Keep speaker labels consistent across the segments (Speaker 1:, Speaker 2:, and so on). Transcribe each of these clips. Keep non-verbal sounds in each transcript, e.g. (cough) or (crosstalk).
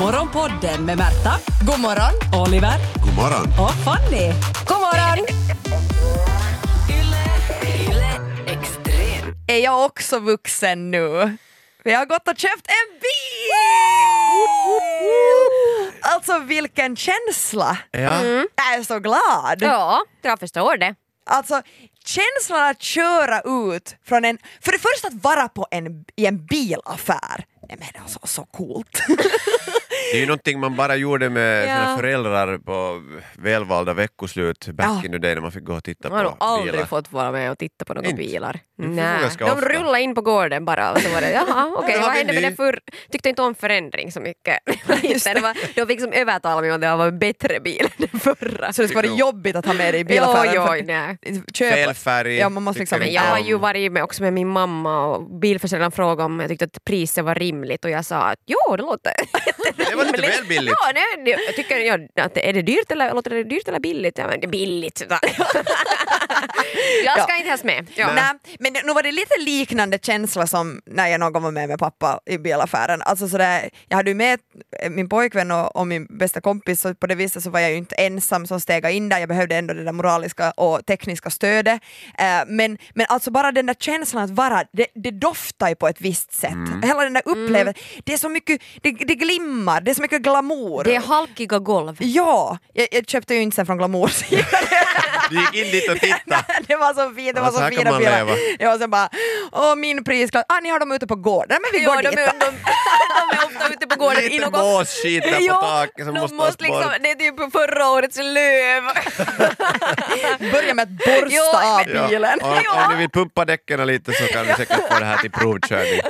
Speaker 1: Morgonpodden med Märta,
Speaker 2: God morgon.
Speaker 1: Oliver
Speaker 3: God morgon.
Speaker 1: och Fanny.
Speaker 2: God morgon. Är jag också vuxen nu? Jag har gått och köpt en bil! Alltså vilken känsla!
Speaker 3: Ja.
Speaker 2: Jag är så glad!
Speaker 4: Ja, jag förstår det.
Speaker 2: Alltså känslan att köra ut från en, för det första att vara på en, i en bilaffär, nej men alltså så coolt. (laughs)
Speaker 3: Det är ju någonting man bara gjorde med
Speaker 4: Ja.
Speaker 3: sina föräldrar på välvalda veckoslut back
Speaker 2: Ja.
Speaker 3: in the day när man fick gå och titta
Speaker 4: Jag har nog
Speaker 3: på
Speaker 4: aldrig
Speaker 3: bilar.
Speaker 4: fått vara med och titta på några
Speaker 3: Inte?
Speaker 4: bilar. Nej. De
Speaker 3: ofta.
Speaker 4: rullade in på gården bara och så var det jaha (laughs) okej
Speaker 3: har
Speaker 4: vad hände med det förr? Tyckte inte om förändring så mycket. (laughs) det var, de fick som övertala mig om det var en bättre bil än den förra.
Speaker 2: Så det skulle vara jobbigt att ha med dig i bilaffären.
Speaker 4: Jo, jo,
Speaker 2: för-
Speaker 4: nej.
Speaker 2: Köpa-
Speaker 3: Fel färg.
Speaker 2: Ja, man måste liksom,
Speaker 4: Men jag har ju varit med också med min mamma och bilförsäljaren frågade om jag tyckte att priset var rimligt och jag sa att jo det låter (laughs)
Speaker 3: Det var lite väl billigt.
Speaker 4: Ja, nej, jag tycker ja, att är det dyrt eller, låter det dyrt eller billigt? Ja, men det är billigt. (laughs) jag ska
Speaker 2: Ja.
Speaker 4: inte ens med. Ja.
Speaker 2: Nej, men nu var det lite liknande känsla som när jag någon gång var med med pappa i bilaffären. Alltså sådär, jag hade ju med min pojkvän och, och min bästa kompis så på det viset så var jag ju inte ensam som stegade in där, jag behövde ändå det där moraliska och tekniska stödet. Eh, men, men alltså bara den där känslan att vara, det, det doftar ju på ett visst sätt. Hela den där upplevelsen, det är så mycket, det, det glimmar, det är så mycket glamour.
Speaker 4: Det är halkiga golv.
Speaker 2: Ja, jag, jag köpte ju inte sen från glamour (laughs)
Speaker 3: Du gick in dit och tittade. (laughs)
Speaker 2: det var så fint, det
Speaker 3: Ja,
Speaker 2: var
Speaker 3: så
Speaker 2: så
Speaker 3: kan
Speaker 2: fina bilar.
Speaker 3: leva.
Speaker 2: Det var så bara, åh min prisklass, ah ni har dem ute på gården, men vi
Speaker 4: Ja,
Speaker 2: går
Speaker 4: de,
Speaker 2: dit.
Speaker 4: är, de, (laughs) de är ofta ute på gården
Speaker 3: Lite
Speaker 4: något...
Speaker 3: måsskit där på taket som måste
Speaker 4: måste liksom,
Speaker 3: bort.
Speaker 4: Det är typ förra årets löv.
Speaker 2: Börja med att borsta
Speaker 4: Ja,
Speaker 2: av
Speaker 3: Ja,
Speaker 2: bilen.
Speaker 3: och om ni vill pumpa däcken lite så kan vi säkert få det här till provkörning.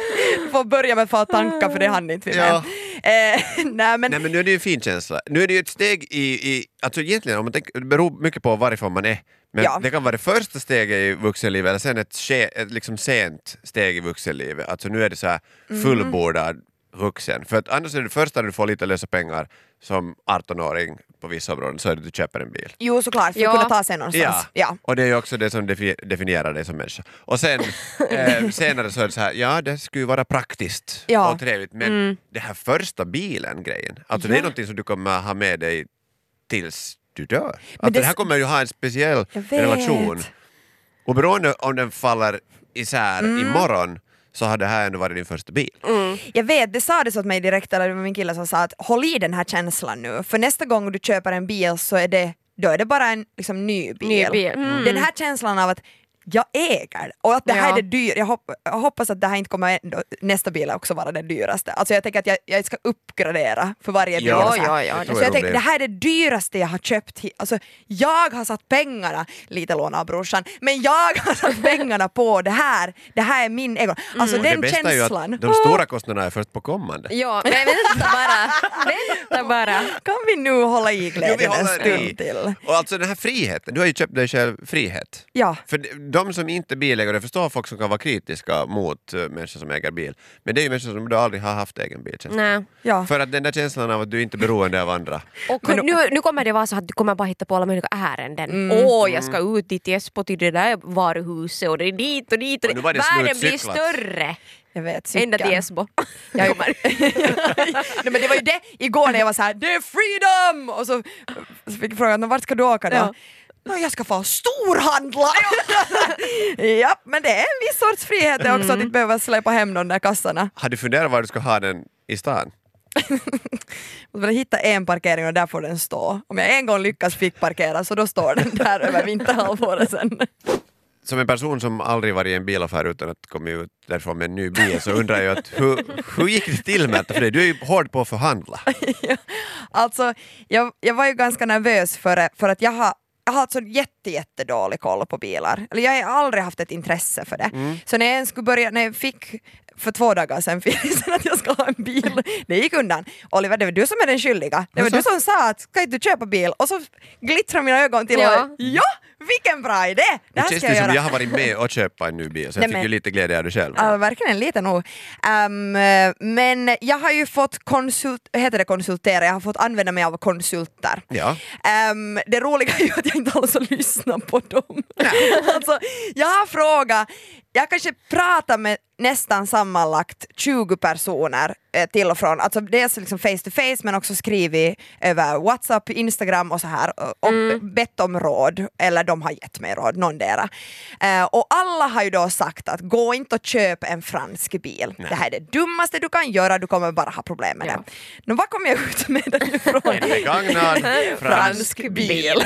Speaker 2: Får börja med att få tanka för det hann inte vi med.
Speaker 3: Ja.
Speaker 2: Eh, (laughs) nej men,
Speaker 3: Nej men nu är det ju en fin känsla. Nu är det ju ett steg i, i alltså egentligen om man tänker, det beror mycket på varifrån man är. Men
Speaker 2: Ja.
Speaker 3: det kan vara det första steget i vuxenlivet eller sen ett, ske, ett liksom sent steg i vuxenlivet. Alltså nu är det så här
Speaker 2: Mm.
Speaker 3: fullbordad vuxen. För att annars är det första när du får lite lösa pengar som 18-åring på vissa områden så är det att du köper en bil.
Speaker 2: jo såklart, för
Speaker 4: Ja.
Speaker 2: att kunna ta sig någonstans.
Speaker 3: Ja.
Speaker 2: Ja.
Speaker 3: och det är ju också det som defi- definierar dig som människa. Och sen (laughs) eh, senare så är det så här, ja det skulle ju vara praktiskt
Speaker 2: Ja.
Speaker 3: och trevligt men det här första bilen-grejen, alltså det är
Speaker 2: Ja.
Speaker 3: någonting som du kommer ha med dig tills du dör. Alltså,
Speaker 2: det-
Speaker 3: det här kommer ju ha en speciell relation. Och beroende om den faller isär
Speaker 2: Mm.
Speaker 3: imorgon så har det här ändå varit din första bil.
Speaker 2: Jag vet, det sades åt mig direkt, eller det var min kille som sa att håll i den här känslan nu, för nästa gång du köper en bil så är det, då är det bara en liksom, ny bil.
Speaker 4: Ny bil. Mm.
Speaker 2: Den här känslan av att jag äger och att det här
Speaker 4: Ja.
Speaker 2: är det dyr. Jag, hopp, jag hoppas att det här inte kommer ändå, nästa bil också vara den dyraste. Alltså jag tänker att jag, jag ska uppgradera för varje bil.
Speaker 3: Ja,
Speaker 2: så här.
Speaker 4: ja, ja,
Speaker 3: det
Speaker 2: Så
Speaker 3: jag
Speaker 2: tänker, det här är det dyraste jag har köpt. Alltså, jag har satt pengarna, lite låna av brorsan, men jag har satt (laughs) pengarna på det här. Det här är min egen. Alltså
Speaker 3: Och det
Speaker 2: den
Speaker 3: bästa är ju
Speaker 2: känslan.
Speaker 3: att de stora kostnaderna är först på kommande.
Speaker 4: Ja, men vänta bara. Vänta bara.
Speaker 2: Kan vi nu hålla i
Speaker 3: Jo, vi
Speaker 2: glädjen en
Speaker 3: håller
Speaker 2: stund
Speaker 3: i.
Speaker 2: till?
Speaker 3: Och alltså den här friheten, du har ju köpt dig själv frihet.
Speaker 2: Ja.
Speaker 3: För de- som inte är bilägare, jag förstår folk som kan vara kritiska mot uh, människor som äger bil, men det är ju människor som då aldrig har haft egen bil. känns det.
Speaker 4: Nej.
Speaker 2: Ja.
Speaker 3: För att den där känslan av att du inte är beroende av andra. (laughs)
Speaker 4: Och nu, nu kommer det vara så att du kommer bara hitta på alla möjliga ärenden.
Speaker 2: Mm.
Speaker 4: Åh, jag ska ut dit i Esbo till det där varuhuset och det är dit och dit och,
Speaker 3: Och nu var det
Speaker 4: Världen blir
Speaker 3: slutcyklat.
Speaker 4: större.
Speaker 2: Jag vet,
Speaker 4: Ända till
Speaker 2: cykeln.
Speaker 4: Esbo. (laughs)
Speaker 2: Jag, (laughs) Nej, men det var ju det igår när jag var så här: det är freedom! Och så, så fick jag frågan, vart ska du åka då?
Speaker 4: Ja.
Speaker 2: "Nå, Jag ska få storhandla! (laughs) ja, men det är en viss sorts frihet det också att inte behöva släppa hem de där kassarna.
Speaker 3: Har du funderat var du ska ha den i stan? (laughs)
Speaker 2: Och bara hitta en parkering och där får den stå. Om jag en gång lyckas fick parkera så då står den där över vinterhalvåret sen.
Speaker 3: Som en person som aldrig varit i en bilaffär utan att komma ut därifrån med en ny bil så undrar jag att hur, hur gick det till? För dig? Du är ju hård på att förhandla. (laughs)
Speaker 2: Alltså, jag, jag var ju ganska nervös för, det, för att jag har jag har alltså jätte, jättedålig koll på bilar. Eller jag har aldrig haft ett intresse för det. Så när jag ens skulle börja, när jag fick för två dagar sedan filisen att jag ska ha en bil, det gick undan. Oliver, det var du som är den skyldiga. Det var du som sa att ska inte du köpa bil? Och så glittrar mina ögon till
Speaker 4: Ja.
Speaker 2: och ja, vilken bra idé! Det
Speaker 3: Det
Speaker 2: här
Speaker 3: känns
Speaker 2: ska
Speaker 3: det
Speaker 2: jag
Speaker 3: som
Speaker 2: göra.
Speaker 3: jag har varit med och köpa en ny bil så jag fick ju lite glädje av det själv.
Speaker 2: Ja, verkligen lite nog. Ehm, eh, men jag har ju fått konsult, heter det konsultera, jag har fått använda mig av konsulter.
Speaker 3: Ja.
Speaker 2: Ehm, det roliga är ju att jag inte alls har lyssnat på dem. (laughs) alltså, jag har frågat, jag kanske pratar med nästan sammanlagt 20 personer eh, till och från. Alltså dels liksom face to face men också skrivit över Whatsapp, Instagram och så här och,
Speaker 4: Mm.
Speaker 2: bett om råd, eller de har gett mig råd, någondera. Eh, och alla har ju då sagt att gå inte och köp en fransk bil. Det här är det dummaste du kan göra, du kommer bara ha problem med
Speaker 4: Ja.
Speaker 2: det. Nå, vad kom jag ut med den ifrån?
Speaker 3: En begagnad (laughs) fransk
Speaker 2: fransk bil. (laughs)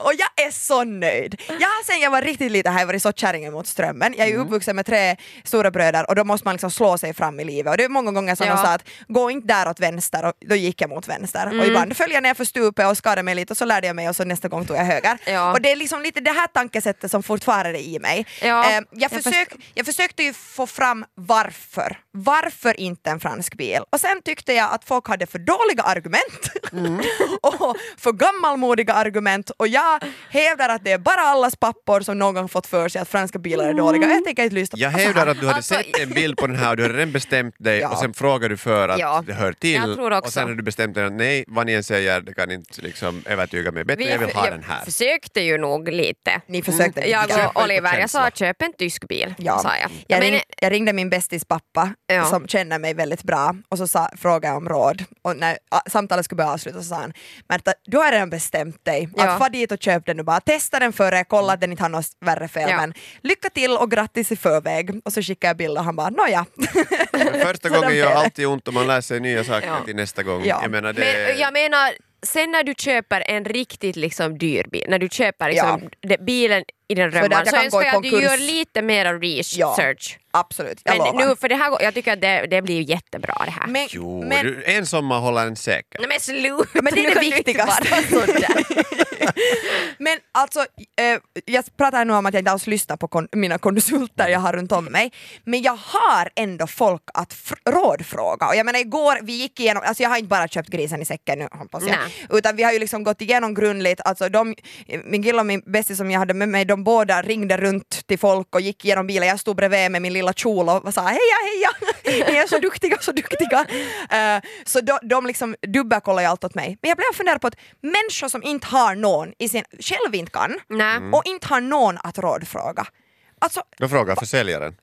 Speaker 2: och jag är så nöjd. Jag har sen jag var riktigt liten har jag varit så kärringen mot strömmen. Jag är ju uppvuxen med tre stora bröder och då måste man liksom slå sig fram i livet. Och det är många gånger som
Speaker 4: Ja.
Speaker 2: de sa att gå inte där åt vänster och då gick jag mot vänster.
Speaker 4: Mm.
Speaker 2: Och ibland följde jag ner för stupet och skadade mig lite och så lärde jag mig och så nästa gång tog jag höger.
Speaker 4: Ja.
Speaker 2: Och det är liksom lite det här tankesättet som fortfarande är i mig.
Speaker 4: Ja,
Speaker 2: Eh, jag, försök, jag försökte ju få fram varför. Varför inte en fransk bil? Och sen tyckte jag att folk hade för dåliga argument (laughs) och för gammalmodiga argument och jag hävdar att det är bara allas pappor som någon fått för sig att franska bilar är dåliga. Jag tänker inte lyssna
Speaker 3: Jag
Speaker 2: på så
Speaker 3: hävdar
Speaker 2: här.
Speaker 3: att du hade
Speaker 4: Alltså-
Speaker 3: sett en bild på den här och du hade redan bestämt dig
Speaker 2: Ja.
Speaker 3: och sen frågar du för att
Speaker 4: Ja,
Speaker 3: det hör till
Speaker 4: jag tror också.
Speaker 3: och sen har du bestämt dig att nej, vad ni än säger, det kan inte liksom övertyga mig bättre, jag vill ha den här.
Speaker 4: försökte ju nog lite.
Speaker 2: Ni försökte
Speaker 3: Mm.
Speaker 4: Jag.
Speaker 3: Köp
Speaker 4: och
Speaker 3: på
Speaker 4: Oliver, jag
Speaker 3: känsla.
Speaker 4: sa köp en tysk bil.
Speaker 2: Ja.
Speaker 4: Sa jag.
Speaker 2: Jag,
Speaker 4: Men-
Speaker 2: ring, jag ringde min bästis pappa
Speaker 4: Ja.
Speaker 2: som känner mig väldigt bra och så sa, frågade jag om råd och när ah, samtalet skulle börja avslutas så sa han Märta, du har redan bestämt dig
Speaker 4: Ja.
Speaker 2: att få dit och köp den nu bara, testa den före, kolla att den inte har något värre fel
Speaker 4: Ja.
Speaker 2: men lycka till och grattis i förväg och så skickade jag bild och han bara nåja.
Speaker 3: Första (laughs) gången gör alltid ont och man lär sig nya saker
Speaker 4: Ja.
Speaker 3: till nästa gång.
Speaker 2: Ja.
Speaker 3: Jag menar, det...
Speaker 4: Men jag menar, sen när du köper en riktigt liksom dyr bil, när du köper liksom det, bilen i den
Speaker 2: jag
Speaker 4: så,
Speaker 2: kan
Speaker 4: önskar jag att du gör lite mer research.
Speaker 2: Absolut, jag
Speaker 4: Men
Speaker 2: lovar.
Speaker 4: nu, för det här, jag tycker att det, det blir jättebra det här.
Speaker 2: men,
Speaker 3: Jo,
Speaker 2: men,
Speaker 3: du, en sommar håller en säker.
Speaker 4: Nej men sluta!
Speaker 2: men det är det viktigaste. (laughs) Men alltså, eh, jag pratar nu om att jag inte alls lyssnar på kon- mina konsulter jag har runt om mig, men jag har ändå folk att fr- rådfråga. Och jag menar igår, vi gick igenom, alltså jag har inte bara köpt grisen i säcken nu hoppas jag,
Speaker 4: Nej.
Speaker 2: utan vi har ju liksom gått igenom grundligt, alltså de, min kille och min bästis som jag hade med mig, de båda ringde runt till folk och gick igenom bilar, jag stod bredvid med min lilla kjol och sa heja heja, (laughs) ni är så duktiga, så duktiga. Eh, så de, de liksom dubbelkollar ju allt åt mig. Men jag blev funderad på att människor som inte har någon i sin, själv inte kan.
Speaker 3: Mm.
Speaker 2: och inte har någon att rådfråga. Alltså,
Speaker 3: Då frågar försäljaren.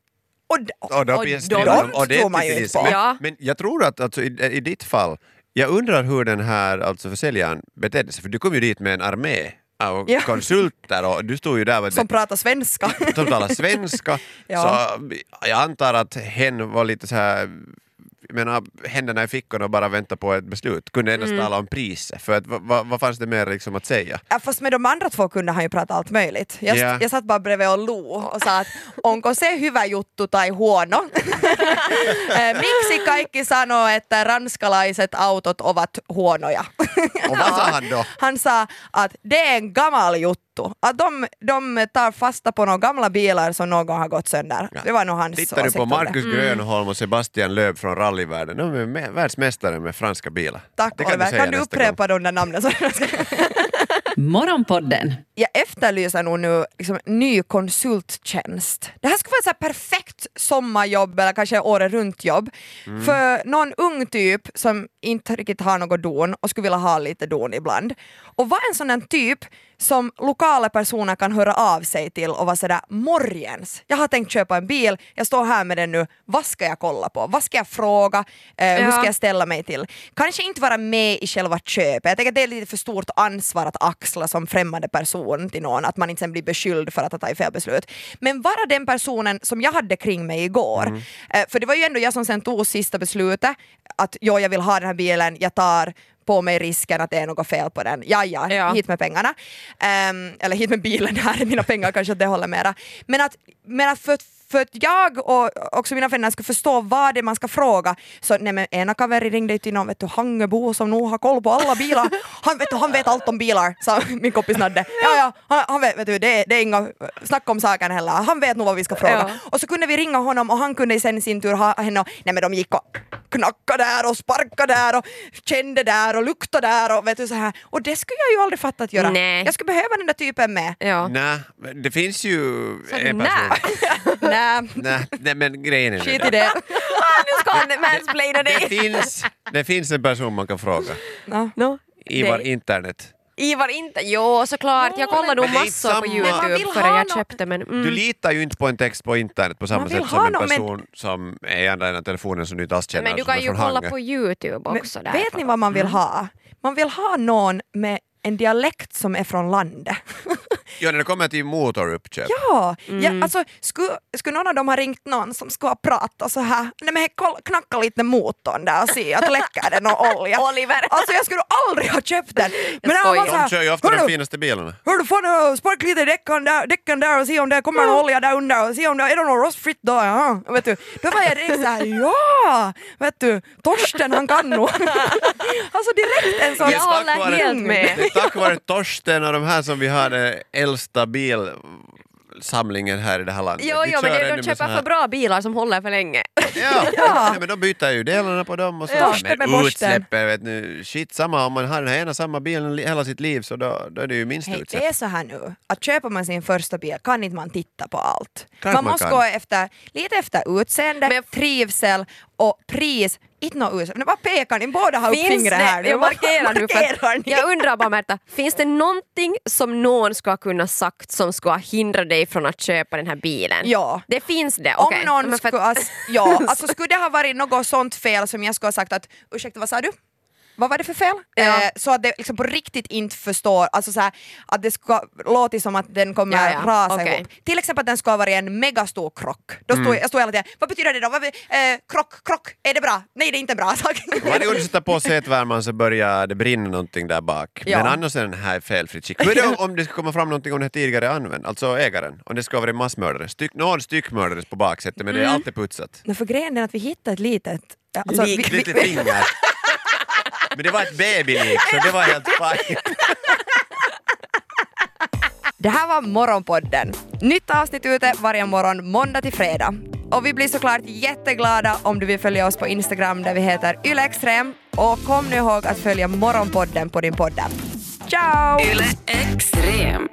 Speaker 2: och,
Speaker 3: Och då
Speaker 4: Och
Speaker 3: blir
Speaker 4: de-
Speaker 2: de
Speaker 3: Och det
Speaker 2: tror man ju inte på.
Speaker 3: Men,
Speaker 4: Ja.
Speaker 3: men jag tror att alltså, i, i ditt fall, jag undrar hur den här alltså, försäljaren betedde sig, för du kom ju dit med en armé av
Speaker 2: Ja.
Speaker 3: konsulter och du stod ju där och
Speaker 2: som pratar svenska. (laughs)
Speaker 3: som talar svenska. (laughs)
Speaker 2: Ja.
Speaker 3: Så jag antar att hen var lite så här menar, händerna i fickorna och bara vänta på ett beslut. Kunde endast
Speaker 2: Mm.
Speaker 3: tala om priset. För att, vad, vad, fanns det mer liksom att säga?
Speaker 2: Ja, fast med de andra två kunde han ju prata allt möjligt. Jag,
Speaker 3: Ja.
Speaker 2: jag satt bara bredvid och lo och sa att onko se hyvä juttu tai huono? (laughs) Eh, Miksi kaikki sanoo, että ranskalaiset autot ovat huonoja?
Speaker 3: Och vad sa (laughs) han då?
Speaker 2: Han sa att det är en gammal juttu. Att de, de tar fasta på några gamla bilar som någon har gått sönder. Det var nog hans
Speaker 3: Tittar du på. Marcus Grönholm och Sebastian Löb från rallyvärlden, de är med, världsmästare med franska bilar.
Speaker 2: Tack
Speaker 3: Det
Speaker 2: Oliver,
Speaker 3: säga
Speaker 2: kan du upprepa de där namnen? (laughs)
Speaker 1: Morgonpodden.
Speaker 2: jag efterlyser nog nu liksom, ny konsulttjänst. Det här skulle vara ett perfekt sommarjobb eller kanske året runt jobb för någon ung typ som inte riktigt har något don och skulle vilja ha lite don ibland. Och vara en sån där typ som lokala personer kan höra av sig till och vara sådär morgens, jag har tänkt köpa en bil, jag står här med den nu, vad ska jag kolla på? Vad ska jag fråga? Eh, Hur
Speaker 4: Ja.
Speaker 2: ska jag ställa mig till? Kanske inte vara med i själva köpet, jag tänker att det är lite för stort ansvar att axla som främmande person till någon, att man inte sen blir beskylld för att ha tagit fel beslut. Men vara den personen som jag hade kring mig igår. Eh, För det var ju ändå jag som sen tog sista beslutet, att ja, jag vill ha den här bilen, jag tar på mig risken att det är något fel på den. Ja, ja,
Speaker 4: Ja.
Speaker 2: hit med pengarna. Ehm, eller hit med bilen, här är (laughs) mina pengar kanske att det håller mera. Men att, men att för, för att jag och också mina vänner ska förstå vad det är man ska fråga, så nej men ena kaveri ringde till någon vet du, Hangebo som nog har koll på alla bilar. (laughs) Han vet, han vet allt om bilar, sa min kompis Nadde. Ja, ja, han, han vet, vet du, det, är- det är inga snack om saken heller. Han vet nog vad vi ska fråga.
Speaker 4: Ja.
Speaker 2: Och så kunde vi ringa honom och han kunde sen i sin tur ha henne och, nej men de gick och knackade där och sparkade där och kände där och luktade där och vet du så här. Och det skulle jag ju aldrig fatta att göra.
Speaker 4: Nej.
Speaker 2: Jag skulle behöva den där typen med.
Speaker 4: Ja.
Speaker 3: Nej, det finns ju
Speaker 4: Så
Speaker 3: en person...
Speaker 2: Nej,
Speaker 3: Nej, nej, men grejen är nu
Speaker 2: skit
Speaker 3: det.
Speaker 2: i det.
Speaker 4: Ah, nu ska han mansplaina
Speaker 3: Det
Speaker 4: dig!
Speaker 3: finns, det finns en person man kan fråga.
Speaker 4: No,
Speaker 3: I vår
Speaker 4: det-
Speaker 3: internet.
Speaker 4: Ivar inte, jo såklart, jag kollade nog massor på Youtube före jag köpte men mm.
Speaker 3: Du litar ju inte på en text på internet på samma sätt som en
Speaker 2: någon, men-
Speaker 3: person som är i andra änden telefonen som du inte alls känner.
Speaker 4: Men du kan ju kolla på Youtube också
Speaker 2: Men
Speaker 4: där.
Speaker 2: vet ni vad man vill ha? Man vill ha någon med en dialekt som är från landet. (laughs)
Speaker 3: Ja, när det kommer till motoruppköp.
Speaker 2: Ja,
Speaker 4: Mm.
Speaker 2: ja alltså, skulle, skulle någon av dem ha ringt någon som skulle ha pratat så här, nej men knacka lite motorn där och se att läcker det någon olja. (laughs)
Speaker 4: Oliver.
Speaker 2: Alltså jag skulle aldrig ha köpt den. Men han
Speaker 4: skojar.
Speaker 2: var så här,
Speaker 3: De kör ju ofta de
Speaker 2: "Hördu,
Speaker 3: finaste bilarna.
Speaker 2: Hördu fan, sparka lite däcken där, däcken där och se om det kommer någon olja där under och se om det är det något rostfritt då. Ja. Vet du, då var jag direkt såhär, ja! Vet du, Torsten han kan nog. (laughs) alltså direkt en sån
Speaker 4: Jag håller helt med.
Speaker 3: Tack vare Torsten och de här som vi har den äldsta bilsamlingen här i det här landet.
Speaker 4: Jo,
Speaker 3: Vi
Speaker 4: jo, men det, de
Speaker 3: med
Speaker 4: köper för bra bilar som håller för länge.
Speaker 3: Ja, (laughs)
Speaker 2: Ja.
Speaker 3: Nej, men de byter ju delarna på dem och så.
Speaker 2: Ja. Med
Speaker 3: men
Speaker 2: borsten.
Speaker 3: utsläppen, vet nu, shit samma om man har den här ena samma bilen hela sitt liv så då, då är det ju minst
Speaker 2: Hej,
Speaker 3: utsläpp.
Speaker 2: det är så här nu, att köper man sin första bil kan inte man titta på allt.
Speaker 3: Klart
Speaker 2: man
Speaker 3: man
Speaker 2: måste
Speaker 3: kan.
Speaker 2: gå efter, lite efter utseende,
Speaker 4: Men-
Speaker 2: trivsel och pris. Inte något men vad pekar ni? Båda har upp fingret här.
Speaker 4: jag markerar nu för jag undrar bara Märta, finns det någonting som någon ska kunna sagt som ska hindra dig från att köpa den här bilen?
Speaker 2: Ja.
Speaker 4: Det finns det?
Speaker 2: Om
Speaker 4: okej.
Speaker 2: någon
Speaker 4: att-
Speaker 2: skulle, ja, (laughs) alltså skulle det ha varit något sånt fel som jag skulle ha sagt att ursäkta vad sa du? Vad var det för fel?
Speaker 4: Ja.
Speaker 2: Eh, så att det liksom på riktigt inte förstår, alltså så här, att det ska låta som att den kommer
Speaker 4: Ja, ja,
Speaker 2: rasa
Speaker 4: okej.
Speaker 2: ihop. Till exempel att den ska ha varit en megastor krock. Då stod, jag stod hela tiden, vad betyder det då? Vad, eh, krock, krock, är det bra? Nej det är inte bra.
Speaker 3: Varje gång du sätter på sätvärmaren så börjar det brinna någonting där bak. Men annars är den här i felfritt skick. Hur är det om det ska komma fram någonting om det här tidigare använt? Alltså ägaren, om det ska vara en massmördare. Styck, någon styckmördare på baksätet men det är alltid putsat.
Speaker 2: Men för grejen är att vi hittade ett litet... Alltså, vi,
Speaker 3: Ett
Speaker 2: vi,
Speaker 3: litet finger. (laughs) Men det var ett babylik så det var helt fine.
Speaker 2: Det här var Morgonpodden. Nytt avsnitt ute varje morgon måndag till fredag. Och vi blir såklart jätteglada om du vill följa oss på Instagram där vi heter ylextrem. Och kom nu ihåg att följa Morgonpodden på din podd. Ciao!
Speaker 1: Yle Extrem.